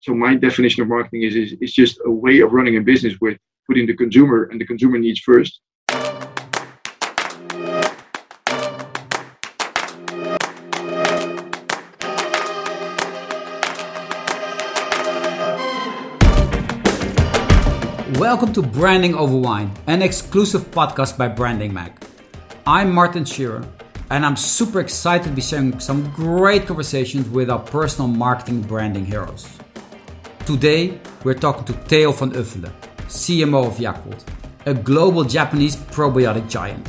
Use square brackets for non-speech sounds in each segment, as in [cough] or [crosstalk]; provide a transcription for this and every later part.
so my definition of marketing is, is is just a way of running a business with putting the consumer and the consumer needs first. Welcome to Branding Over Wine, an exclusive podcast by Branding Mag. I'm Martin Shearer, and I'm super excited to be sharing some great conversations with our personal marketing branding heroes. Today, we're talking to Theo van Uffelen, CMO of Yakult, a global Japanese probiotic giant.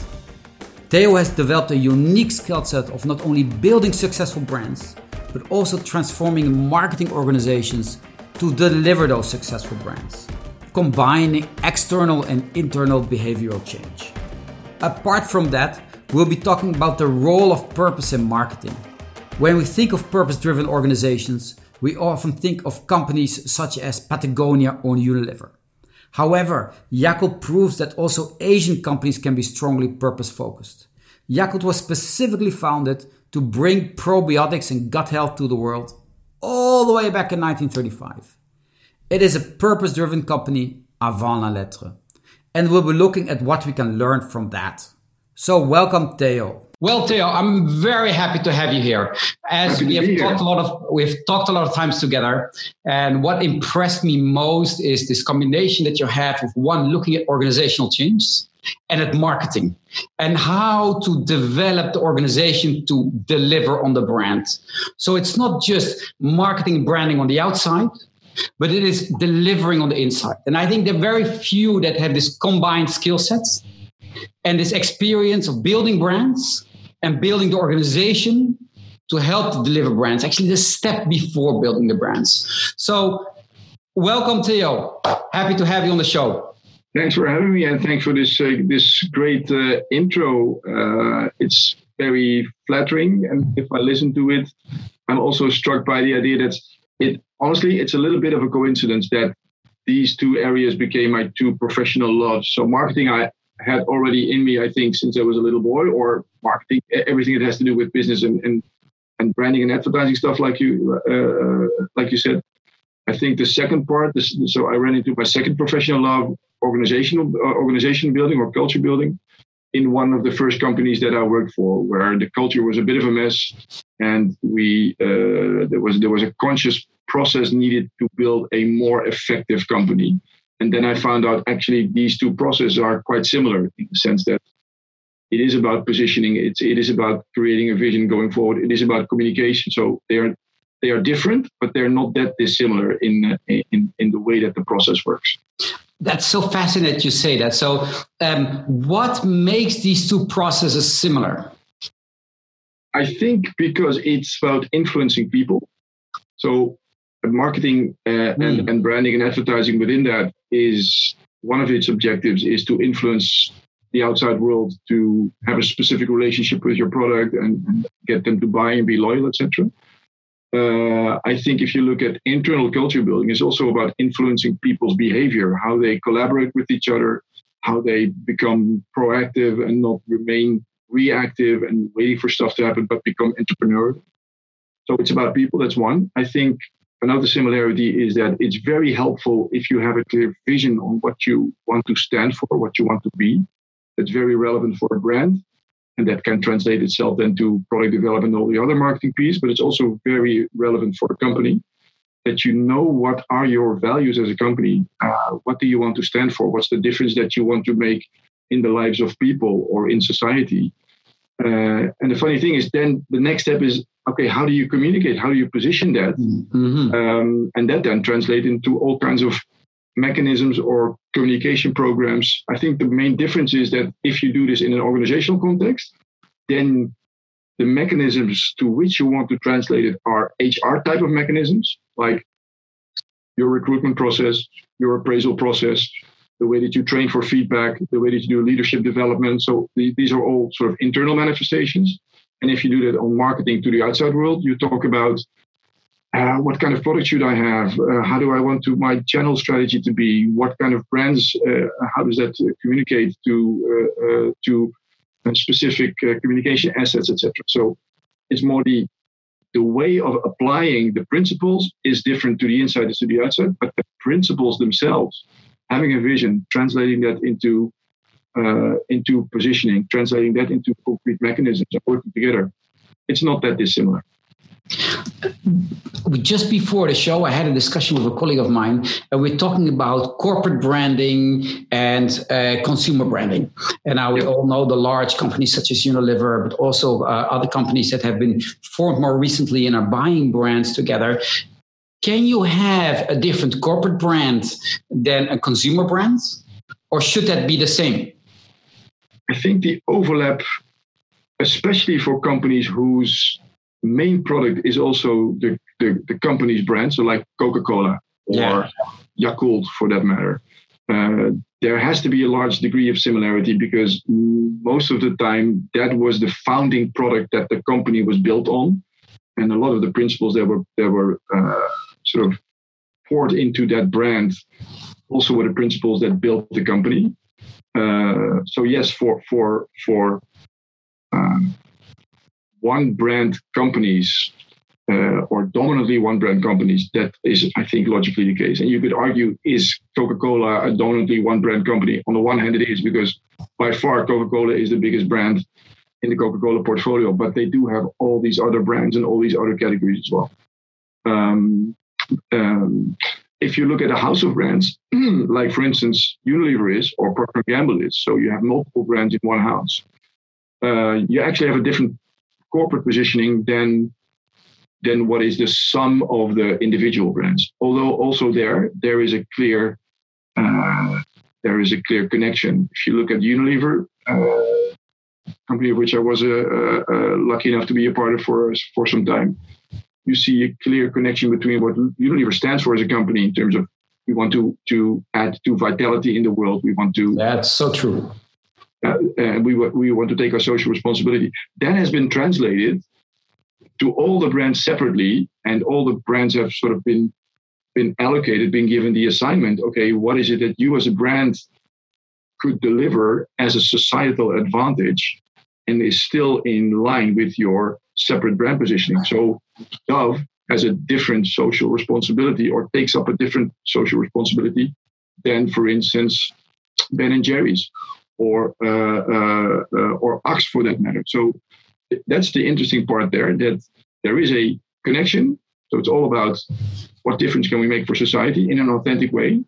Theo has developed a unique skill set of not only building successful brands, but also transforming marketing organizations to deliver those successful brands, combining external and internal behavioral change. Apart from that, we'll be talking about the role of purpose in marketing. When we think of purpose driven organizations, we often think of companies such as Patagonia or Unilever. However, Yakult proves that also Asian companies can be strongly purpose focused. Yakult was specifically founded to bring probiotics and gut health to the world all the way back in 1935. It is a purpose driven company avant la lettre. And we'll be looking at what we can learn from that. So, welcome, Theo. Well, Theo, I'm very happy to have you here. As we have talked a lot of we've talked a lot of times together, and what impressed me most is this combination that you have of one looking at organizational change and at marketing and how to develop the organization to deliver on the brand. So it's not just marketing and branding on the outside, but it is delivering on the inside. And I think there are very few that have this combined skill sets and this experience of building brands and building the organization to help deliver brands, actually the step before building the brands. So welcome Theo. Happy to have you on the show. Thanks for having me and thanks for this uh, this great uh, intro. Uh, it's very flattering and if I listen to it, I'm also struck by the idea that it honestly it's a little bit of a coincidence that these two areas became my two professional loves. So marketing I had already in me, I think, since I was a little boy, or marketing, everything that has to do with business and and, and branding and advertising stuff, like you uh, like you said. I think the second part, this, so I ran into my second professional love, organizational uh, organization building or culture building, in one of the first companies that I worked for, where the culture was a bit of a mess, and we uh, there was there was a conscious process needed to build a more effective company. And then I found out actually these two processes are quite similar in the sense that it is about positioning, it's, it is about creating a vision going forward, it is about communication. So they are they are different, but they're not that dissimilar in in in the way that the process works. That's so fascinating you say that. So, um, what makes these two processes similar? I think because it's about influencing people. So, marketing uh, mm. and, hmm. and branding and advertising within that is one of its objectives is to influence the outside world to have a specific relationship with your product and, get them to buy and be loyal, etc. Uh, I think if you look at internal culture building, it's also about influencing people's behavior, how they collaborate with each other, how they become proactive and not remain reactive and waiting for stuff to happen, but become entrepreneurial. So it's about people. That's one. I think Another similarity is that it's very helpful if you have a clear vision on what you want to stand for, what you want to be. That's very relevant for a brand. And that can translate itself then to product development and all the other marketing piece, but it's also very relevant for a company that you know what are your values as a company. Uh, what do you want to stand for? What's the difference that you want to make in the lives of people or in society? Uh, and the funny thing is, then the next step is okay, how do you communicate? How do you position that? Mm-hmm. Um, and that then translates into all kinds of mechanisms or communication programs. I think the main difference is that if you do this in an organizational context, then the mechanisms to which you want to translate it are HR type of mechanisms, like your recruitment process, your appraisal process, the way that you train for feedback, the way that you do leadership development. So these are all sort of internal manifestations. And if you do that on marketing to the outside world, you talk about uh, what kind of product should I have? Uh, how do I want to my channel strategy to be? What kind of brands? Uh, how does that communicate to uh, uh, to specific uh, communication assets, etc. So it's more the the way of applying the principles is different to the inside and to the outside, but the principles themselves, having a vision, translating that into into positioning, translating that into concrete mechanisms working together, it's not that dissimilar just before the show, I had a discussion with a colleague of mine, and we're talking about corporate branding and uh, consumer branding. And now we all know the large companies such as Unilever, but also uh, other companies that have been formed more recently and are buying brands together. Can you have a different corporate brand than a consumer brand, or should that be the same? I think the overlap, especially for companies whose main product is also the, the, the company's brand, so like Coca Cola or yeah. Yakult for that matter. Uh, there has to be a large degree of similarity because most of the time that was the founding product that the company was built on, and a lot of the principles that were that were uh, sort of poured into that brand also were the principles that built the company. Uh, so yes, for for for um, one brand companies uh, or dominantly one brand companies, that is, I think, logically the case. And you could argue, is Coca Cola a dominantly one brand company? On the one hand, it is because by far Coca Cola is the biggest brand in the Coca Cola portfolio, but they do have all these other brands and all these other categories as well. Um, um, if you look at a house of brands, [clears throat] like for instance, Unilever is or Procter Gamble is, so you have multiple brands in one house. Uh, you actually have a different corporate positioning than than what is the sum of the individual brands. Although also there there is a clear uh, there is a clear connection. If you look at Unilever, uh, company of which I was uh, uh, lucky enough to be a part of for for some time, you see a clear connection between what Unilever stands for as a company in terms of we want to to add to vitality in the world. We want to. That's so true Uh, and we, we want to take our social responsibility. That has been translated to all the brands separately, and all the brands have sort of been been allocated, been given the assignment. Okay, what is it that you as a brand could deliver as a societal advantage, and is still in line with your separate brand positioning? So, Dove has a different social responsibility, or takes up a different social responsibility than, for instance, Ben and Jerry's or uh, uh, uh, or Axe for that matter. So that's the interesting part there. That there is a connection. So it's all about what difference can we make for society in an authentic way.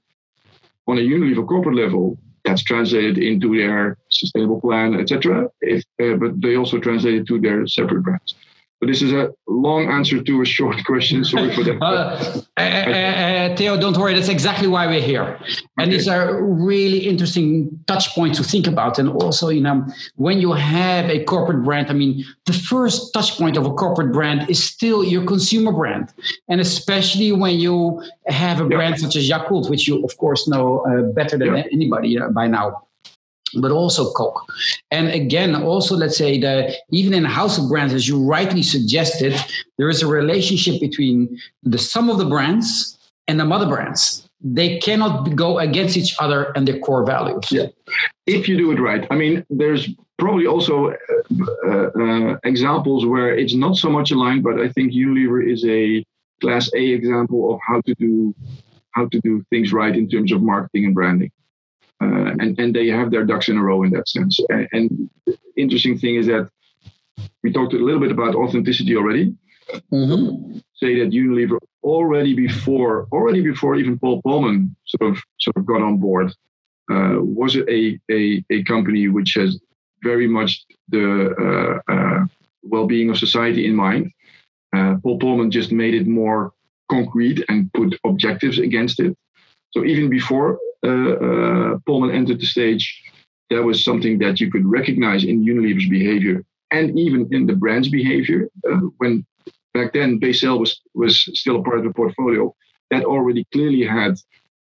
On a Unilever corporate level, that's translated into their sustainable plan, etc. Uh, but they also translate it to their separate brands. But this is a long answer to a short [laughs] question. Sorry for that. [laughs] uh, uh, uh, Theo, don't worry. That's exactly why we're here. And okay. these are really interesting touch points to think about. And also, you know, when you have a corporate brand, I mean, the first touch point of a corporate brand is still your consumer brand. And especially when you have a brand such as Yakult, which you, of course, know uh, better than anybody uh, by now but also Coke. And again, also let's say that even in house of brands, as you rightly suggested, there is a relationship between the sum of the brands and the mother brands. They cannot go against each other and their core values. Yeah, if you do it right. I mean, there's probably also uh, uh, examples where it's not so much aligned, but I think Unilever is a class A example of how to do how to do things right in terms of marketing and branding. Uh, and, and they have their ducks in a row in that sense. And, and interesting thing is that we talked a little bit about authenticity already. Mm-hmm. Say that Unilever already before, already before even Paul Polman sort of sort of got on board, uh, was a, a a company which has very much the uh, uh, well-being of society in mind. Uh, Paul Polman just made it more concrete and put objectives against it. So even before uh, uh, Polman entered the stage, that was something that you could recognize in Unilever's behavior and even in the brand's behavior. Uh, when back then Becel was was still a part of the portfolio, that already clearly had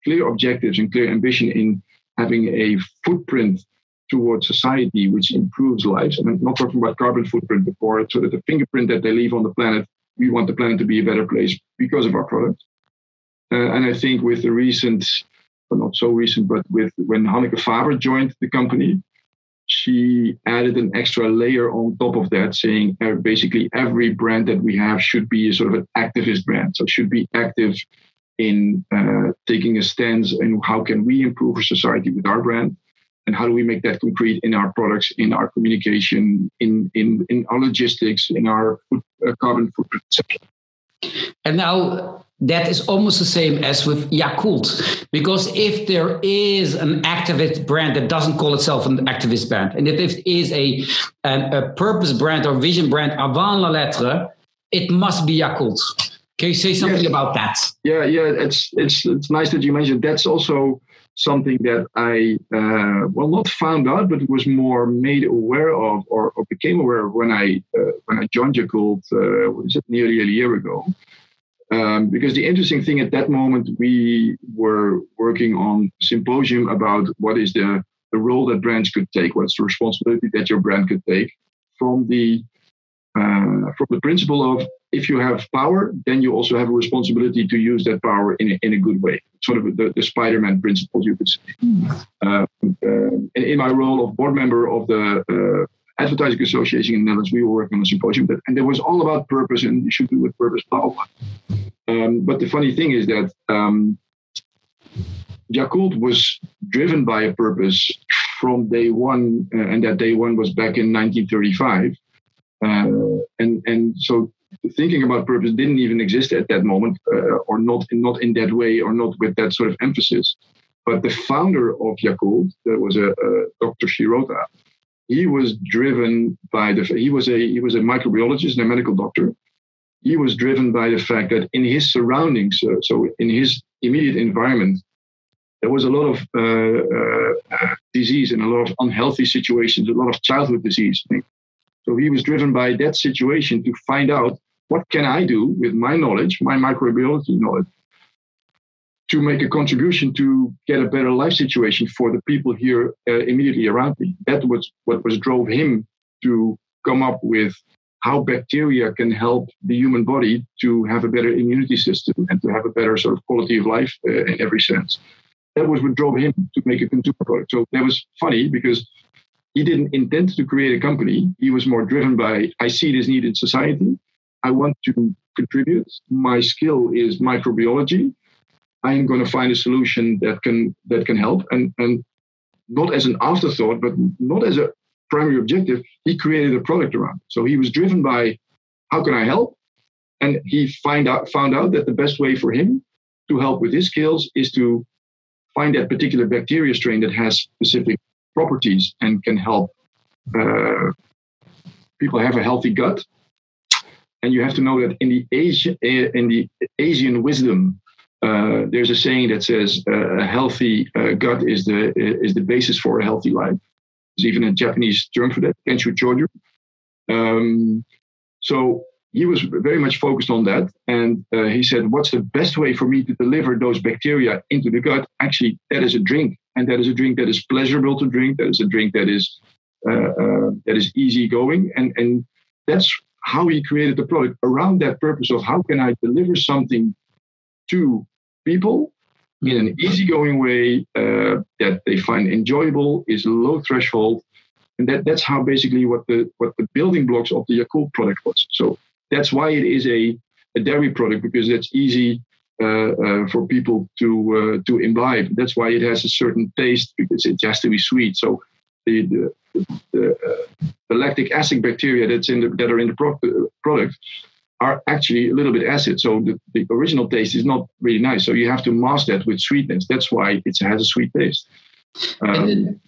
clear objectives and clear ambition in having a footprint towards society which improves lives. And I'm not talking about carbon footprint before, so that the fingerprint that they leave on the planet, we want the planet to be a better place because of our product. Uh, and I think with the recent, well, not so recent, but with when Hanneke Faber joined the company, she added an extra layer on top of that, saying uh, basically every brand that we have should be sort of an activist brand. So it should be active in uh, taking a stance in how can we improve society with our brand and how do we make that concrete in our products in our communication in in, in our logistics in our uh, carbon footprint etc and now that is almost the same as with Yakult. Because if there is an activist brand that doesn't call itself an activist brand, and if it is a, a purpose brand or vision brand avant la lettre, it must be Yakult. Can you say something yes. about that? Yeah, yeah, it's it's it's nice that you mentioned. That's also something that I uh, well not found out, but was more made aware of or, or became aware of when I uh, when I joined Yakult. Uh, was it nearly a year ago? Um, because the interesting thing at that moment, we were working on symposium about what is the, the role that brands could take, what's the responsibility that your brand could take from the uh, from the principle of if you have power, then you also have a responsibility to use that power in a, in a good way. Sort of the, the Spider-Man principles, you could say. Uh, uh, in my role of board member of the uh, Advertising Association in the Netherlands, we were working on a symposium, that, and it was all about purpose and you should do with purpose, blah, blah, blah. Um, but the funny thing is that um, Yakult was driven by a purpose from day one, uh, and that day one was back in 1935. Uh, and and so thinking about purpose didn't even exist at that moment, uh, or not in, not in that way, or not with that sort of emphasis. But the founder of Yakult, that was a, a Dr. Shirota, he was driven by the he was a he was a microbiologist and a medical doctor. He was driven by the fact that in his surroundings, uh, so in his immediate environment, there was a lot of uh, uh, disease and a lot of unhealthy situations, a lot of childhood disease. So he was driven by that situation to find out what can I do with my knowledge, my microbiology knowledge, to make a contribution to get a better life situation for the people here uh, immediately around me. That was what was drove him to come up with how bacteria can help the human body to have a better immunity system and to have a better sort of quality of life uh, in every sense. That was what drove him to make a consumer product. So that was funny because he didn't intend to create a company. He was more driven by I see this need in society. I want to contribute. My skill is microbiology. I'm going to find a solution that can that can help and and not as an afterthought, but not as a primary objective. He created a product around. It. So he was driven by how can I help, and he find out found out that the best way for him to help with his skills is to find that particular bacteria strain that has specific properties and can help uh, people have a healthy gut. And you have to know that in the Asian, in the Asian wisdom, uh, there's a saying that says uh, a healthy uh, gut is the is the basis for a healthy life. There's even a Japanese term for that, Kencho Choju. Um, so he was very much focused on that, and uh, he said, "What's the best way for me to deliver those bacteria into the gut? Actually, that is a drink, and that is a drink that is pleasurable to drink. That is a drink that is uh, that is easy going, and and that's." How he created the product around that purpose of how can I deliver something to people in an easygoing way uh, that they find enjoyable, is low threshold, and that, that's how basically what the what the building blocks of the Yakult product was. So that's why it is a, a dairy product because it's easy uh, uh, for people to uh, to imbibe. That's why it has a certain taste because it has to be sweet. So the the, the, uh, the lactic acid bacteria that's in the, that are in the pro- product are actually a little bit acid. So the, the original taste is not really nice. So you have to mask that with sweetness. That's why it has a sweet taste. Um, and,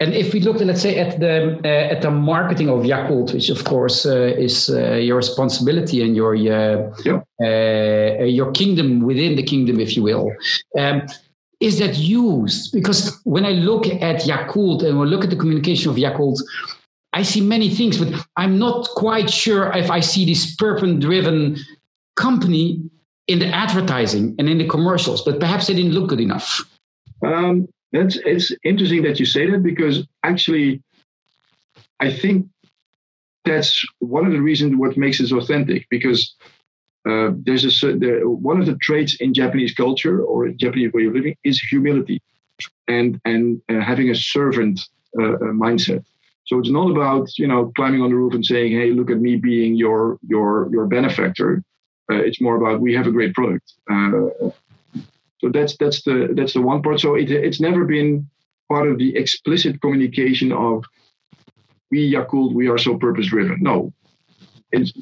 and, if we look, let's say, at the uh, at the marketing of Yakult, which of course uh, is uh, your responsibility and your uh, yeah. Uh, your kingdom within the kingdom, if you will. Um, is that used? Because when I look at Yakult and we look at the communication of Yakult, I see many things, but I'm not quite sure if I see this purpose driven company in the advertising and in the commercials, but perhaps they didn't look good enough. Um, that's it's interesting that you say that because actually, I think that's one of the reasons what makes it authentic because uh, there's a there, one of the traits in Japanese culture or Japanese way of living is humility and and uh, having a servant uh, mindset. So it's not about you know climbing on the roof and saying, "Hey, look at me being your your your benefactor." Uh, it's more about we have a great product. Uh, so that's that's the that's the one part. So it, it's never been part of the explicit communication of we Yakult, we are so purpose driven. No, it's,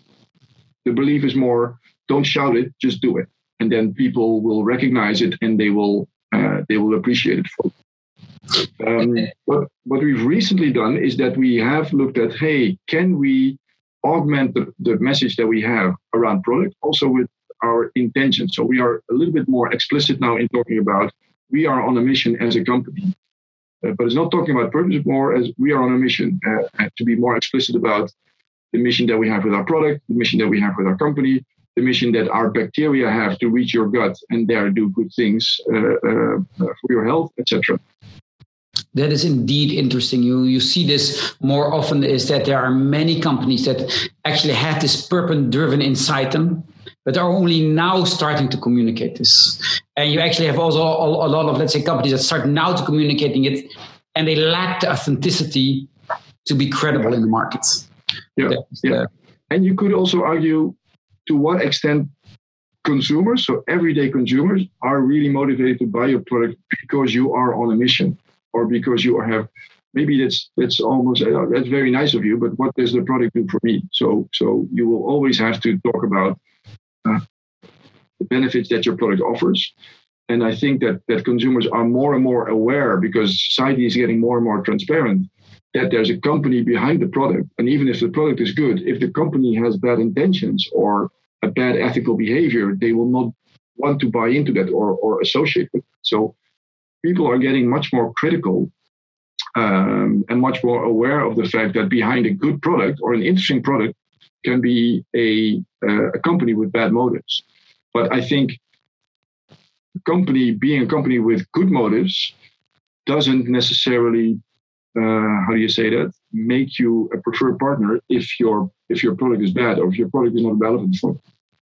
the belief is more don't shout it, just do it, and then people will recognize it and they will uh, they will appreciate it. For um, what what we've recently done is that we have looked at hey, can we augment the, the message that we have around product also with our intention. So we are a little bit more explicit now in talking about we are on a mission as a company. Uh, but it's not talking about purpose, more as we are on a mission uh, to be more explicit about the mission that we have with our product, the mission that we have with our company, the mission that our bacteria have to reach your gut and there do good things uh, uh for your health, etc. That is indeed interesting. You you see this more often is that there are many companies that actually had this purpose driven inside them, but are only now starting to communicate this. And you actually have also a, lot of let's say companies that start now to communicating it, and they lack the authenticity to be credible in the markets. Yeah, yeah. And you could also argue to what extent consumers, so everyday consumers, are really motivated to buy your product because you are on a mission or because you have maybe that's that's almost uh, that's very nice of you but what does the product do for me? So so you will always have to talk about uh, the benefits that your product offers. And i think that that consumers are more and more aware because society is getting more and more transparent that there's a company behind the product. And even if the product is good if the company has bad intentions or a bad ethical behavior they will not want to buy into that or or associate with it. so people are getting much more critical um, and much more aware of the fact that behind a good product or an interesting product can be a, uh, a company with bad motives. But I think a company being a company with good motives doesn't necessarily uh, how do you say that make you a preferred partner if your if your product is bad or if your product is not relevant for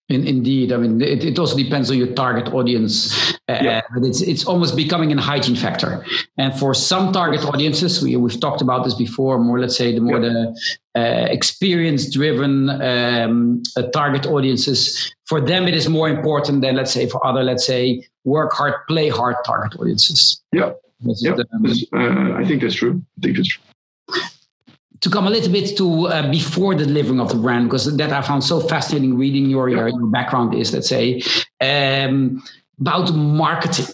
in, indeed, I mean, it, it, also depends on your target audience, uh, yeah. but it's it's almost becoming a hygiene factor. And for some target audiences, we we've talked about this before. More, let's say, the more yeah. the uh, experience-driven um, uh, target audiences, for them it is more important than, let's say, for other, let's say, work hard, play hard target audiences. Yeah, yeah. The, um, I think that's true. I think that's true to come a little bit to uh, before the delivering of the brand, because that I found so fascinating reading your, your, your background is, let's say, um, about marketing.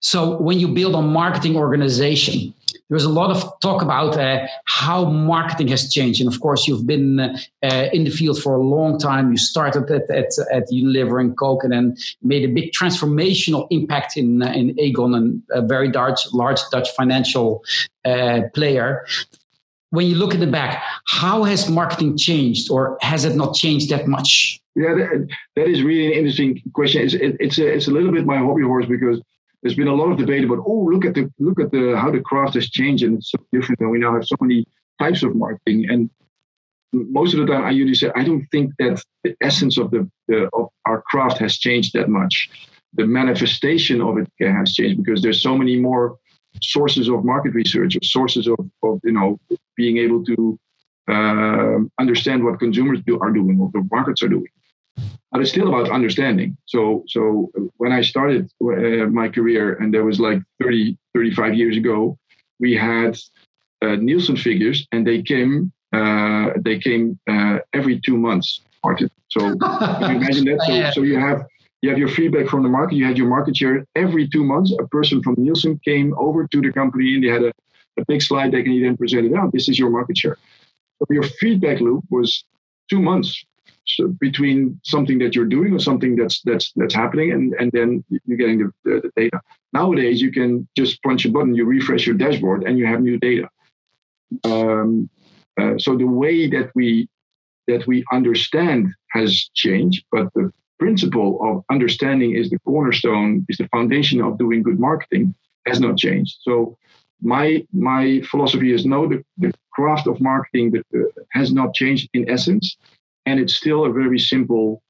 So when you build a marketing organization, there's a lot of talk about uh, how marketing has changed. And of course, you've been uh, in the field for a long time. You started at, at, at Unilever and Coke and then made a big transformational impact in, in Aegon and a very large, large Dutch financial uh, player when you look at the back, how has marketing changed or has it not changed that much? Yeah, that, that is really an interesting question. It's, it, it's, a, it's a little bit my hobby horse because there's been a lot of debate about, oh, look at the look at the how the craft has changed and it's so different and we now have so many types of marketing. And most of the time I usually say, I don't think that the essence of the, the of our craft has changed that much. The manifestation of it has changed because there's so many more sources of market research, or sources of, of you know being able to uh, understand what consumers do, are doing, what the markets are doing. But it's still about understanding. So, so when I started uh, my career, and there was like 30, 35 years ago, we had uh, Nielsen figures, and they came uh, they came uh, every two months. So you imagine that. So, [laughs] so you have you have your feedback from the market. You had your market share every two months. A person from Nielsen came over to the company and they had a a big slide and you then present it out. This is your market share. So your feedback loop was two months so between something that you're doing or something that's that's that's happening and and then you're getting the, the, the, data nowadays you can just punch a button you refresh your dashboard and you have new data um, uh, so the way that we that we understand has changed but the principle of understanding is the cornerstone is the foundation of doing good marketing has not changed so my my philosophy is no, the, the craft of marketing that, uh, has not changed in essence, and it's still a very simple,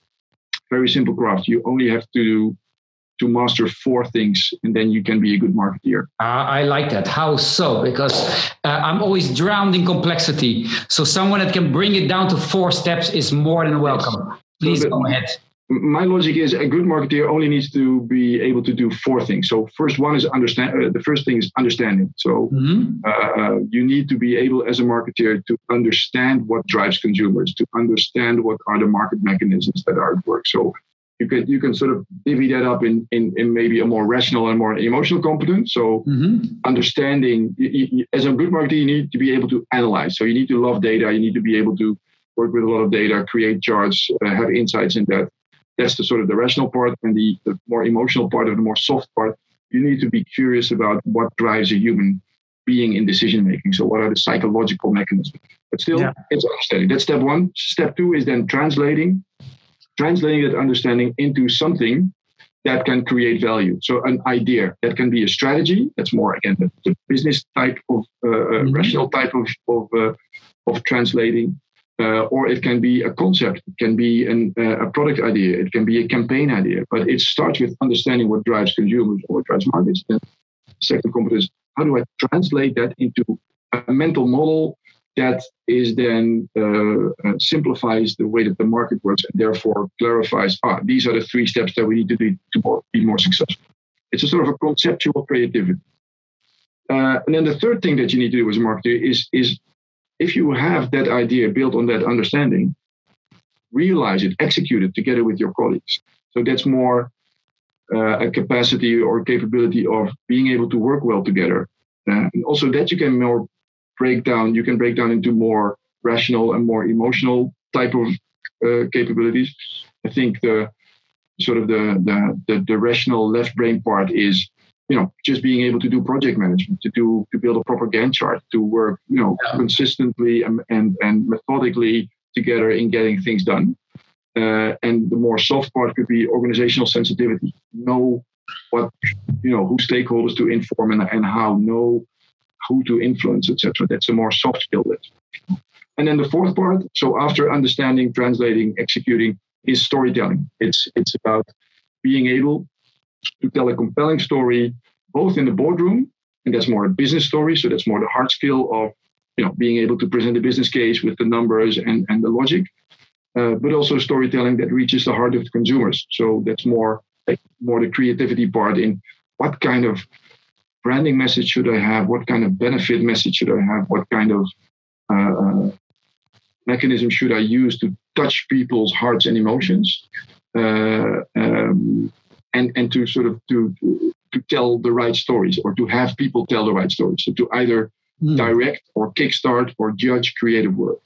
very simple craft. You only have to to master four things, and then you can be a good marketeer. Uh, I like that. How so? Because uh, I'm always drowned in complexity. So someone that can bring it down to four steps is more than welcome. Yes. Please so go ahead my logic is a good marketeer only needs to be able to do four things. So first one is understand. Uh, the first thing is understanding. So mm-hmm. uh, you need to be able as a marketeer to understand what drives consumers, to understand what are the market mechanisms that are at work. So you can you can sort of divvy that up in in, in maybe a more rational and more emotional competence. So mm-hmm. understanding you, you, as a good marketer, you need to be able to analyze. So you need to love data. You need to be able to work with a lot of data, create charts, uh, have insights in that that's the sort of the rational part and the, the more emotional part of the more soft part. You need to be curious about what drives a human being in decision making so what are the psychological mechanisms? But still yeah. it's understanding. That's step one. Step two is then translating translating that understanding into something that can create value. So an idea that can be a strategy. That's more again the, the business type of uh, uh mm-hmm. rational type of of, uh, of translating uh, or it can be a concept, it can be an, uh, a product idea, it can be a campaign idea. But it starts with understanding what drives consumers or what drives markets. Then, second competence: how do I translate that into a mental model that is then uh, uh, simplifies the way that the market works and therefore clarifies ah these are the three steps that we need to do to be more successful. It's a sort of a conceptual creativity. Uh, and then the third thing that you need to do as a marketer is is if you have that idea built on that understanding, realize it, execute it together with your colleagues. So that's more uh, a capacity or capability of being able to work well together. Uh, and also that you can more break down, you can break down into more rational and more emotional type of uh, capabilities. I think the sort of the, the, the, the rational left brain part is you know just being able to do project management to do to build a proper gantt chart to work you know yeah. consistently and, and, and methodically together in getting things done. Uh, and the more soft part could be organizational sensitivity. Know what you know who stakeholders to inform and, and how. Know who to influence etc that's a more soft skill list. And then the fourth part so after understanding translating executing is storytelling. It's it's about being able to tell a compelling story, both in the boardroom, and that's more a business story. So that's more the hard skill of you know being able to present a business case with the numbers and, and the logic, uh, but also storytelling that reaches the heart of the consumers. So that's more like, more the creativity part in what kind of branding message should I have? What kind of benefit message should I have? What kind of uh, uh, mechanism should I use to touch people's hearts and emotions? Uh, um, and and to sort of to to tell the right stories or to have people tell the right stories. So to either mm. direct or kickstart or judge creative work.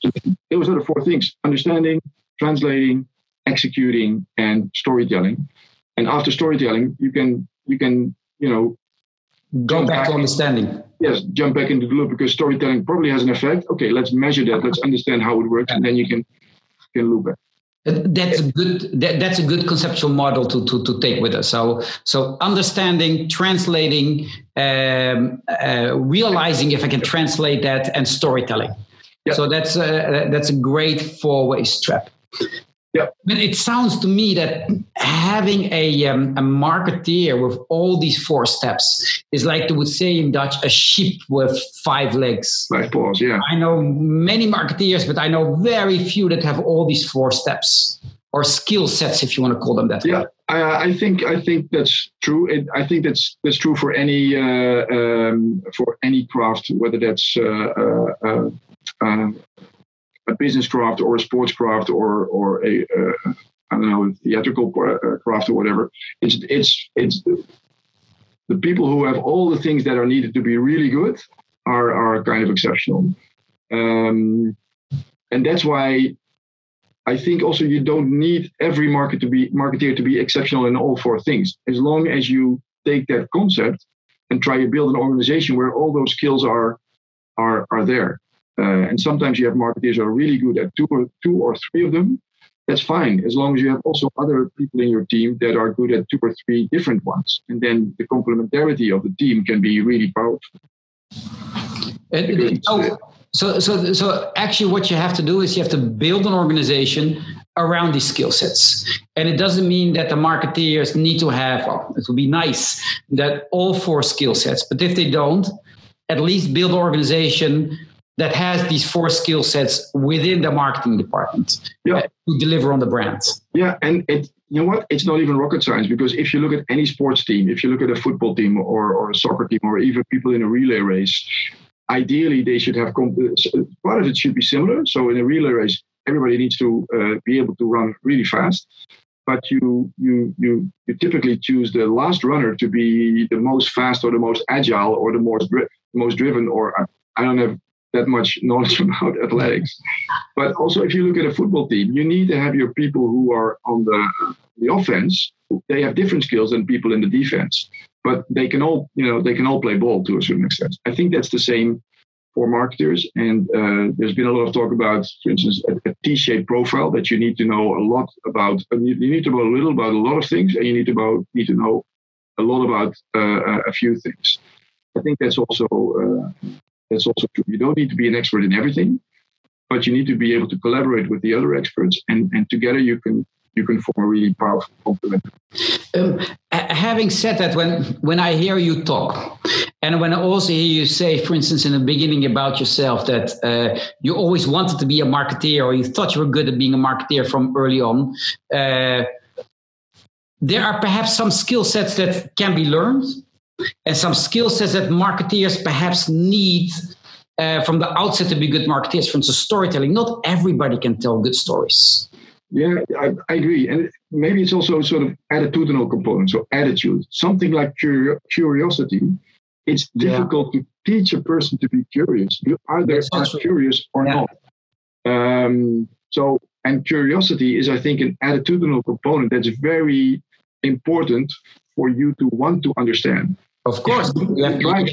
So those are the four things: understanding, translating, executing, and storytelling. And after storytelling, you can you can you know go back, back to understanding. Yes, jump back into the loop because storytelling probably has an effect. Okay, let's measure that. Let's understand how it works, and then you can can loop back. That's a good. That, that's a good conceptual model to, to to take with us. So so understanding, translating, um, uh, realizing if I can translate that, and storytelling. Yep. So that's a, that's a great four way strap. Yeah. But it sounds to me that having a, um, a marketeer with all these four steps is like they would say in Dutch, a sheep with five legs. Five paws, yeah. I know many marketeers, but I know very few that have all these four steps or skill sets, if you want to call them that. Yeah, I, I think I think that's true. It, I think that's that's true for any uh, um, for any craft, whether that's uh, uh, uh, uh a business craft or a sports craft or or a uh, I don't know theatrical uh, craft or whatever. It's it's it's the, the people who have all the things that are needed to be really good are are kind of exceptional, um, and that's why I think also you don't need every market to be marketeer to be exceptional in all four things. As long as you take that concept and try to build an organization where all those skills are are are there. Uh, and sometimes you have marketers who are really good at two or two or three of them. That's fine, as long as you have also other people in your team that are good at two or three different ones. And then the complementarity of the team can be really powerful. And, oh, so, so, so actually, what you have to do is you have to build an organization around these skill sets. And it doesn't mean that the marketeers need to have, well, it would be nice that all four skill sets, but if they don't, at least build an organization that has these four skill sets within the marketing department yeah. Uh, to deliver on the brand. Yeah, and it you know what? It's not even rocket science because if you look at any sports team, if you look at a football team or, or a soccer team or even people in a relay race, ideally they should have comp- part of it should be similar. So in a relay race, everybody needs to uh, be able to run really fast but you you you you typically choose the last runner to be the most fast or the most agile or the most dri- most driven or I, I don't have that much [laughs] knowledge about athletics but also if you look at a football team you need to have your people who are on the the offense they have different skills than people in the defense but they can all you know they can all play ball to a certain extent i think that's the same for marketers. And uh, there's been a lot of talk about, for instance, a a T-shaped profile that you need to know a lot about. You need to know a little about a lot of things, and you need to know, need to know a lot about uh, a few things. I think that's also uh, that's also true. You don't need to be an expert in everything, but you need to be able to collaborate with the other experts, and and together you can you can form a really powerful complement. Um, having said that, when when I hear you talk, and when I also hear you say, for instance, in the beginning about yourself that uh, you always wanted to be a marketeer, or you thought you were good at being a marketeer from early on, uh, there are perhaps some skill sets that can be learned, and some skill sets that marketeers perhaps need. Uh, from the outset to be good marketeers, from the storytelling. Not everybody can tell good stories. Yeah, I, I, agree. And maybe it's also sort of attitudinal component, so attitude, something like curi- curiosity. It's difficult yeah. to teach a person to be curious. You either are curious or yeah. not. Um, so, and curiosity is, I think, an attitudinal component that's very important for you to want to understand. Of course, you have, drive to,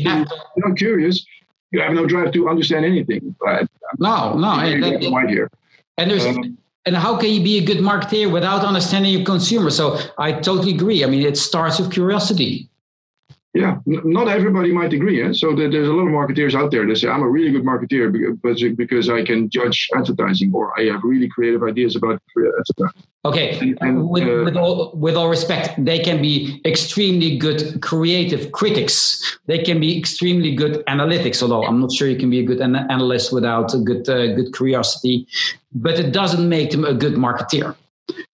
you're not curious. You have no drive to understand anything. But no, no, and, that, here. and there's. Um, and how can you be a good marketer without understanding your consumer? So I totally agree. I mean, it starts with curiosity. Yeah, not everybody might agree. Eh? So there's a lot of marketeers out there that say, I'm a really good marketeer because I can judge advertising or I have really creative ideas about advertising. Okay, and, and, with, uh, with, all, with all respect, they can be extremely good creative critics. They can be extremely good analytics, although I'm not sure you can be a good an- analyst without a good, uh, good curiosity. But it doesn't make them a good marketeer.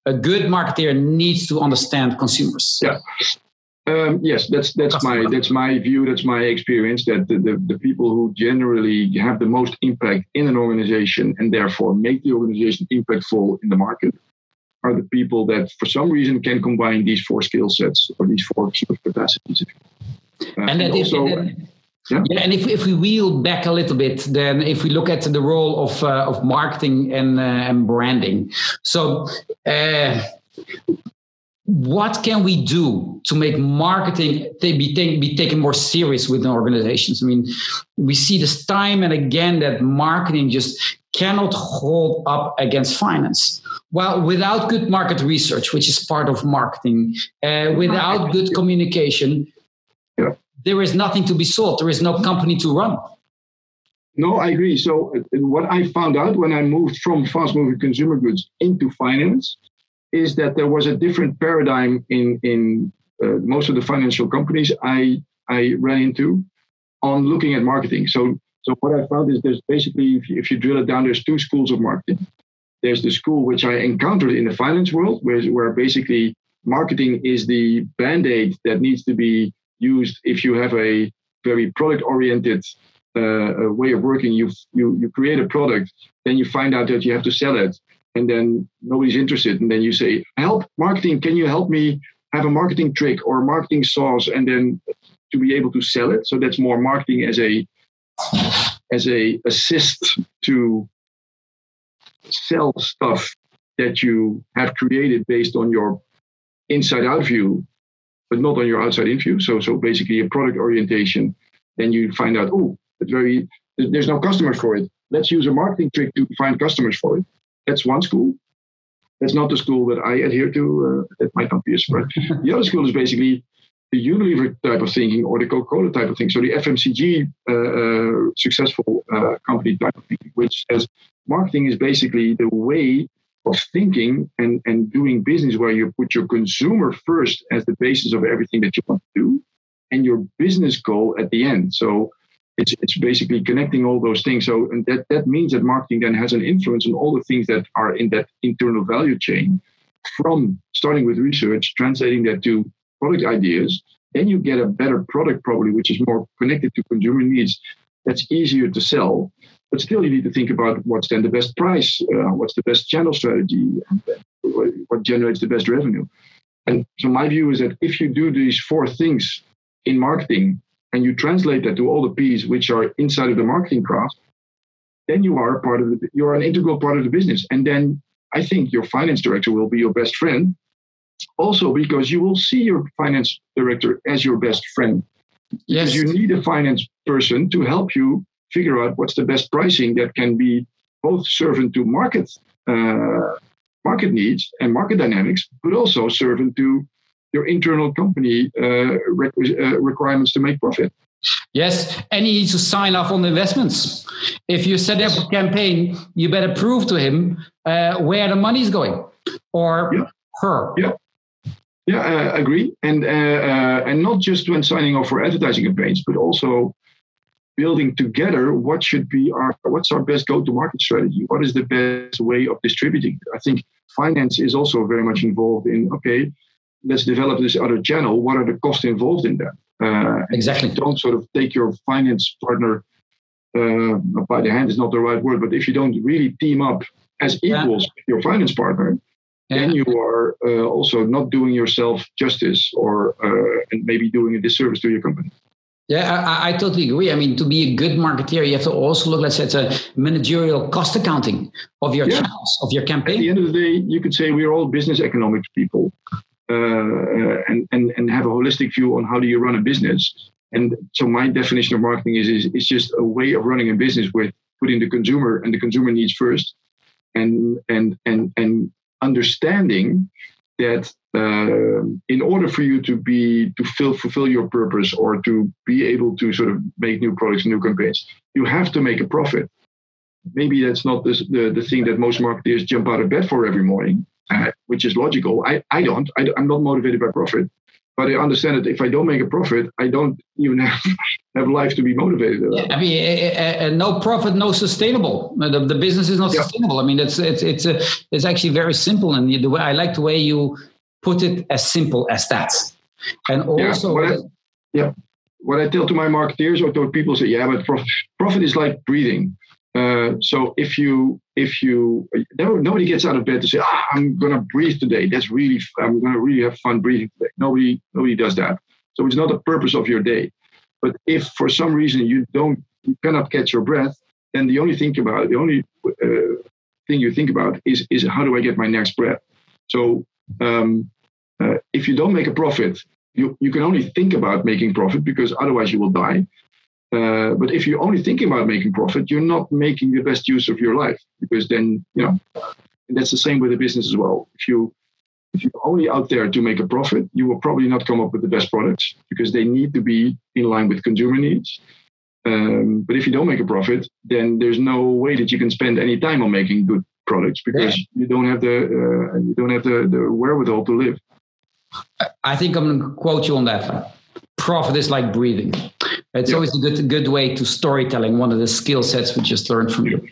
A good marketeer needs to understand consumers. Yeah. Um, yes, that's that's my that's my view. That's my experience. That the, the, the, people who generally have the most impact in an organization and therefore make the organization impactful in the market are the people that, for some reason, can combine these four skill sets or these four sort of capacities. Uh, and, and also, yeah. yeah, and if, if we wheel back a little bit, then if we look at the role of uh, of marketing and uh, and branding, so uh, what can we do to make marketing be, take, be taken more serious within organizations? I mean, we see this time and again that marketing just cannot hold up against finance. Well, without good market research, which is part of marketing, uh, without good communication, yeah. there is nothing to be sold. There is no company to run. No, I agree. So, uh, what I found out when I moved from fast moving consumer goods into finance is that there was a different paradigm in in uh, most of the financial companies I I ran into on looking at marketing. So so what I found is there's basically if you, if you drill it down, there's two schools of marketing. There's the school which I encountered in the finance world, where where basically marketing is the band-aid that needs to be used if you have a very product-oriented uh, way of working. You you you create a product, then you find out that you have to sell it, and then nobody's interested. And then you say help marketing can you help me have a marketing trick or marketing sauce and then to be able to sell it? So that's more marketing as a as a assist to sell stuff that you have created based on your inside out view but not on your outside in view. So so basically a product orientation. Then you find out oh it's very there's no customers for it. Let's use a marketing trick to find customers for it that's one school. That's not the school that I adhere to. Uh, that might not be a spread. [laughs] the other school is basically the Unilever type of thinking or the Coca-Cola type of thinking. So the FMCG uh, uh, successful uh, company type of thinking, which says marketing is basically the way of thinking and, and doing business where you put your consumer first as the basis of everything that you want to do and your business goal at the end. So it's it's basically connecting all those things. So that, that means that marketing then has an influence on all the things that are in that internal value chain from starting with research, translating that to product ideas, then you get a better product probably, which is more connected to consumer needs. That's easier to sell, but still you need to think about what's then the best price, uh, what's the best channel strategy, what generates the best revenue. And so my view is that if you do these four things in marketing and you translate that to all the P's which are inside of the marketing craft, then you are part of the you're an integral part of the business. And then I think your finance director will be your best friend. Also, because you will see your finance director as your best friend. Yes. Because you need a finance person to help you figure out what's the best pricing that can be both servant to market uh, market needs and market dynamics, but also servant to your internal company uh, requ- uh, requirements to make profit. Yes, and he needs to sign off on the investments. If you set up a campaign, you better prove to him uh, where the money is going, or yeah. her. Yeah, yeah, I agree. And uh, uh, and not just when signing off for advertising campaigns, but also building together what should be our what's our best go-to-market strategy. What is the best way of distributing? I think finance is also very much involved in. Okay, let's develop this other channel. What are the costs involved in that? Uh, exactly. Don't sort of take your finance partner uh, by the hand is not the right word, but if you don't really team up as equals yeah. with your finance partner, yeah. then you are uh, also not doing yourself justice or uh, and maybe doing a disservice to your company. Yeah, I, I, totally agree. I mean, to be a good marketeer, you have to also look, let's say, at a managerial cost accounting of your yeah. channels, of your campaign. At the end of the day, you could say we're all business economics people. Uh, and, and, and have a holistic view on how do you run a business. And so my definition of marketing is, is, is just a way of running a business with putting the consumer and the consumer needs first and, and, and, and understanding that uh, in order for you to be to fill, fulfill your purpose or to be able to sort of make new products new campaigns you have to make a profit maybe that's not the, the, the thing that most marketers jump out of bed for every morning uh, which is logical. I, I don't. I, am not motivated by profit. But I understand that if I don't make a profit, I don't even [laughs] have, have life to be motivated. Yeah, I mean, uh, uh, no profit, no sustainable. The, the business is not yeah. sustainable. I mean, it's it's it's a, it's actually very simple, and the way I like the way you put it as simple as that. And also, yeah, what I, yeah, what I tell to my marketeers or to people say, yeah, but profit, profit is like breathing. Uh, so if you if you nobody gets out of bed to say ah, I'm gonna breathe today. That's really I'm gonna really have fun breathing today. Nobody nobody does that. So it's not the purpose of your day. But if for some reason you don't you cannot catch your breath, then the only thing about the only uh, thing you think about is is how do I get my next breath. So um, uh, if you don't make a profit, you you can only think about making profit because otherwise you will die. Uh, but if you're only thinking about making profit, you're not making the best use of your life because then, you know, and that's the same with the business as well. If you if you're only out there to make a profit, you will probably not come up with the best products because they need to be in line with consumer needs. Um, but if you don't make a profit, then there's no way that you can spend any time on making good products because yeah. you don't have the uh, you don't have the, the wherewithal to live. I think I'm going to quote you on that. Profit is like breathing. It's yeah. always a good good way to storytelling. One of the skill sets we just learned from you.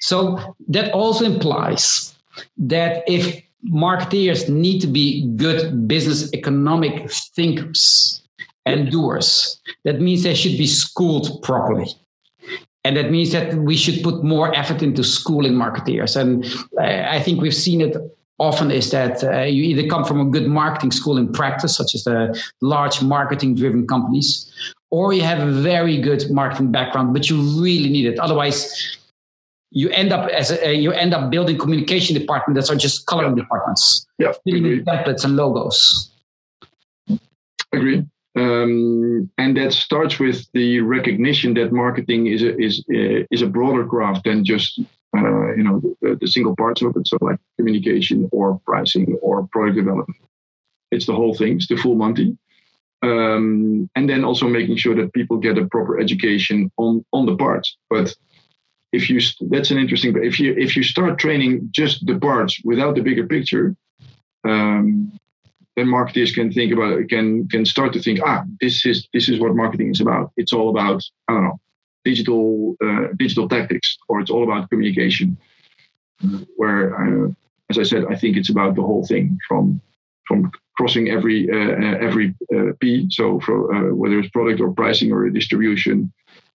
So that also implies that if marketeers need to be good business economic thinkers and doers, that means they should be schooled properly. And that means that we should put more effort into schooling marketeers. And I think we've seen it often is that uh, you either come from a good marketing school in practice, such as the large marketing driven companies, or you have a very good marketing background, but you really need it. Otherwise, you end up as a, you end up building communication departments that are just coloring yeah. departments, yeah, templates and logos. Agree. Um, and that starts with the recognition that marketing is a, is uh, is a broader craft than just uh, you know the, the, single parts of it. So like communication or pricing or product development. It's the whole thing. It's the full Monty um, and then also making sure that people get a proper education on on the parts. But if you that's an interesting but if you if you start training just the parts without the bigger picture um, then marketers can think about can can start to think ah this is this is what marketing is about it's all about i don't know digital uh, digital tactics or it's all about communication where uh, as i said i think it's about the whole thing from from crossing every uh, uh every uh, p so for uh, whether it's product or pricing or distribution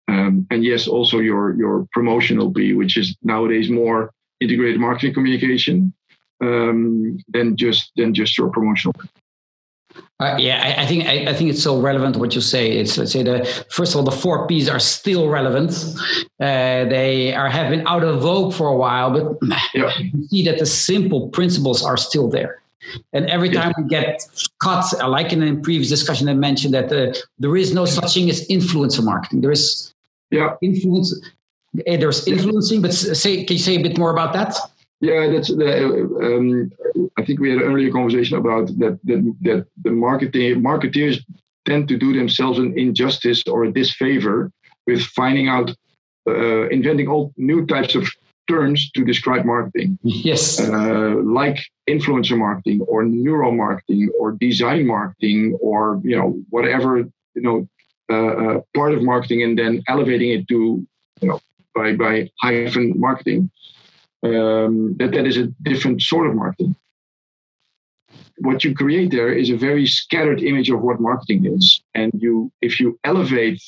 um, and yes also your your promotional p which is nowadays more integrated marketing communication um, than just than just your promotional. Uh, yeah, I, I think I, I, think it's so relevant what you say. It's let's say the first of all the four P's are still relevant. Uh, they are have been out of vogue for a while, but yeah. you see that the simple principles are still there. And every time we get cut, uh, like in a previous discussion, I mentioned that uh, there is no such thing as influencer marketing. There is yeah influence. Eh, there's influencing, but say can you say a bit more about that? Yeah, that's the. Um, I think we had an earlier conversation about that. That, that the marketing marketeers tend to do themselves an injustice or a disfavor with finding out, uh, inventing all new types of terms to describe marketing. Yes, uh, like influencer marketing or neuro marketing or design marketing or you know whatever you know uh, uh part of marketing, and then elevating it to you know by by hyphen marketing um, that that is a different sort of marketing. What you create there is a very scattered image of what marketing is, and you if you elevate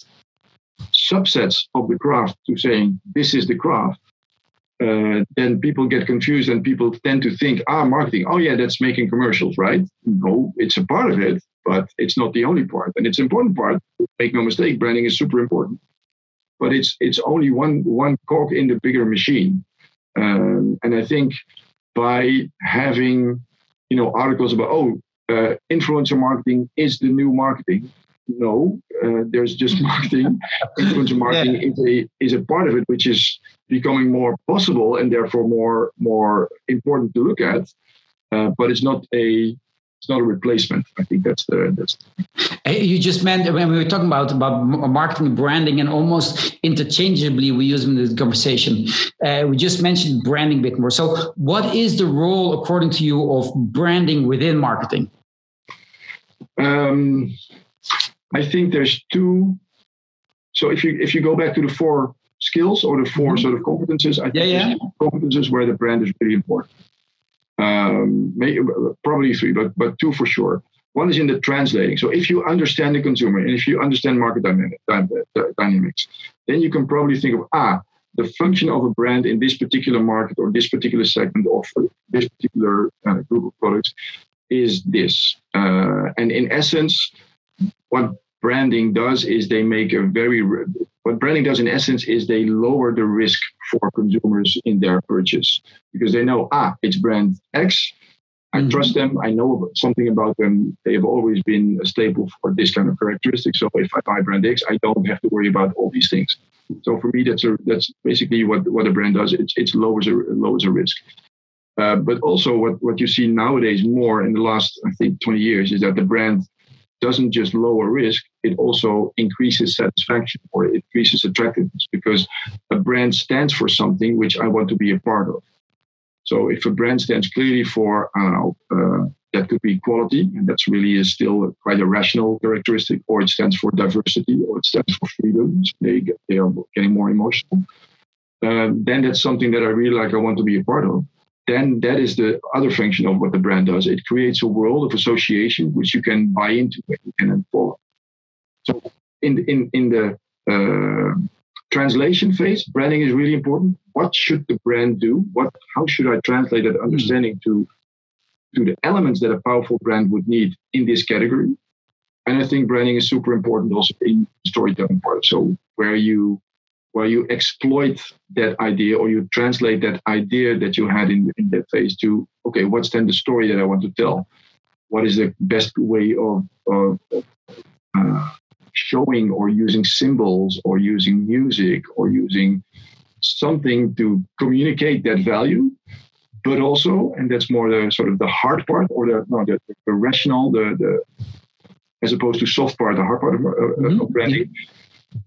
subsets of the craft to saying this is the craft, uh, then people get confused and people tend to think, ah, marketing, oh yeah, that's making commercials, right? No, it's a part of it, but it's not the only part, and it's an important part. Make no mistake, branding is super important, but it's it's only one one cog in the bigger machine. Um, and I think by having, you know, articles about, oh, uh, influencer marketing is the new marketing. No, uh, there's just [laughs] marketing. influencer marketing yeah. is a is a part of it, which is becoming more possible and therefore more more important to look at. Uh, but it's not a it's not a replacement. I think that's the that's. You just meant when we were talking about about marketing, branding, and almost interchangeably we use them in this conversation. Uh, we just mentioned branding a bit more. So, what is the role, according to you, of branding within marketing? Um, I think there's two. So if you if you go back to the four skills or the 4 mm-hmm. sort of competences, I think yeah, yeah. competences where the brand is really important um, maybe, probably three, but but two for sure. One is in the translating. So if you understand the consumer and if you understand market dynamic, dynamics, then you can probably think of ah, the function of a brand in this particular market or this particular segment of this particular uh, group of products is this. Uh, and in essence, what branding does is they make a very what branding does in essence is they lower the risk for consumers in their purchase because they know ah it's brand x I mm-hmm. trust them. I know something about them. They have always been a staple for this kind of characteristic. So if I buy brand X, I don't have to worry about all these things. So for me, that's a, that's basically what, what a brand does. It's it lowers a lowers a risk. Uh, but also what, what you see nowadays more in the last I think 20 years is that the brand doesn't just lower risk, it also increases satisfaction or it increases attractiveness because a brand stands for something which I want to be a part of. So if a brand stands clearly for, I don't know, uh, that could be quality, and that's really is still quite a rational characteristic, or it stands for diversity, or it stands for freedom. So they get, they are getting more emotional. Uh, then that's something that I really like. I want to be a part of then that is the other function of what the brand does. It creates a world of association which you can buy into and follow. So in in in the uh, translation phase, branding is really important. What should the brand do? What how should I translate that understanding to to the elements that a powerful brand would need in this category? And I think branding is super important also in storytelling part. So where you where you exploit that idea or you translate that idea that you had in, in that phase to okay what's then the story that i want to tell what is the best way of, of uh, showing or using symbols or using music or using something to communicate that value but also and that's more the sort of the hard part or the no, the, the rational the, the as opposed to soft part the hard part of, mm-hmm. of branding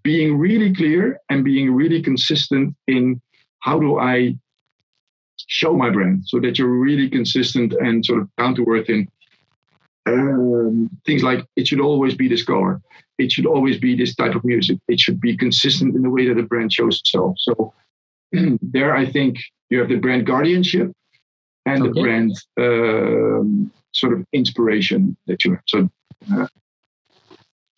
being really clear and being really consistent in how do I show my brand so that you're really consistent and sort of down to earth in um, things like it should always be this color, it should always be this type of music, it should be consistent in the way that the brand shows itself. So [clears throat] there, I think you have the brand guardianship and okay. the brand um, sort of inspiration that you have. So uh,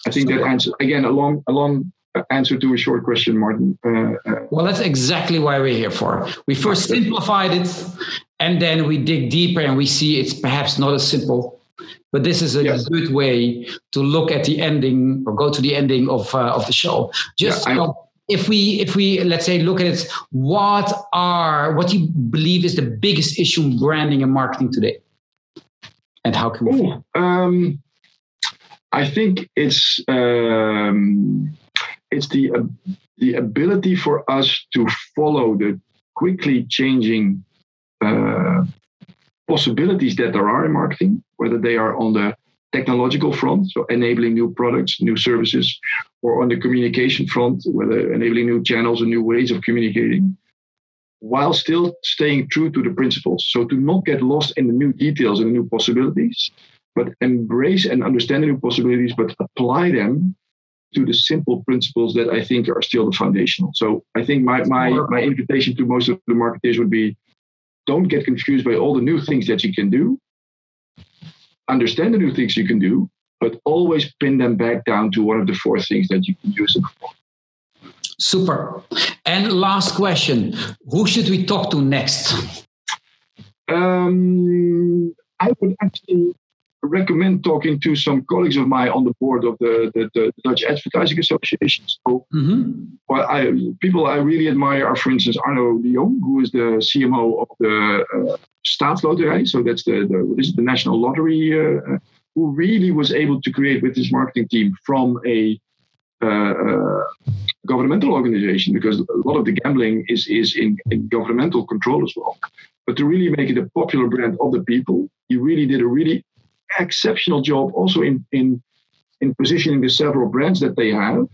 I think that answer again a long, a long answer to a short question, Martin. Uh, uh, well, that's exactly why we're here for. We first simplified it, and then we dig deeper and we see it's perhaps not as simple. But this is a yes. good way to look at the ending or go to the ending of uh, of the show. Just yeah, if we if we let's say look at it, what are what do you believe is the biggest issue in branding and marketing today, and how can we? Ooh, um, I think it's um, it's the uh, the ability for us to follow the quickly changing uh, possibilities that there are in marketing, whether they are on the technological front, so enabling new products, new services, or on the communication front, whether enabling new channels and new ways of communicating, while still staying true to the principles. So to not get lost in the new details and the new possibilities, but embrace and understand the new possibilities, but apply them to the simple principles that I think are still the foundational. So I think my my my invitation to most of the marketers would be don't get confused by all the new things that you can do. Understand the new things you can do, but always pin them back down to one of the four things that you can use them for. Super. And last question Who should we talk to next? Um, I would actually recommend talking to some colleagues of mine on the board of the, the, the Dutch Advertising Association. So, mm-hmm. well, I, people I really admire are, for instance, Arno de Jong, who is the CMO of the uh, Staatsloterij. So that's the, the, this is the national lottery, uh, who really was able to create with his marketing team from a uh, uh, governmental organization because a lot of the gambling is is in, in governmental control as well. But to really make it a popular brand of the people, he really did a really exceptional job also in in in positioning the several brands that they have.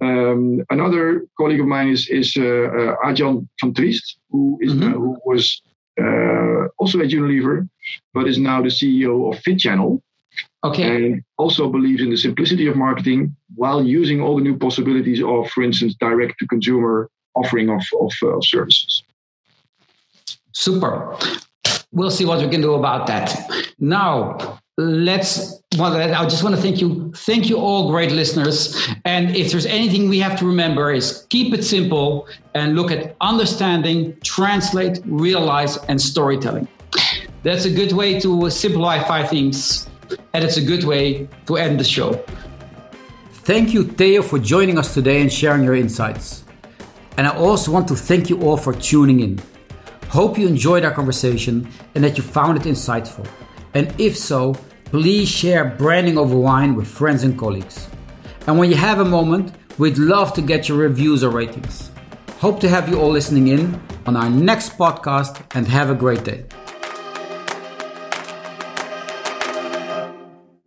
Um, another colleague of mine is is uh, uh, Arjan van Triest, who is mm-hmm. uh, who was uh, also at Unilever, but is now the CEO of Fit Channel. Okay. And also believes in the simplicity of marketing while using all the new possibilities of, for instance, direct to consumer offering of, of uh, services. Super we'll see what we can do about that. Now, let's well i just want to thank you. Thank you all great listeners. And if there's anything we have to remember is keep it simple and look at understanding translate realize and storytelling. That's a good way to simplify things and it's a good way to end the show. Thank you theo for joining us today and sharing your insights. And i also want to thank you all for tuning in Hope you enjoyed our conversation and that you found it insightful. And if so, please share branding over wine with friends and colleagues. And when you have a moment, we'd love to get your reviews or ratings. Hope to have you all listening in on our next podcast and have a great day.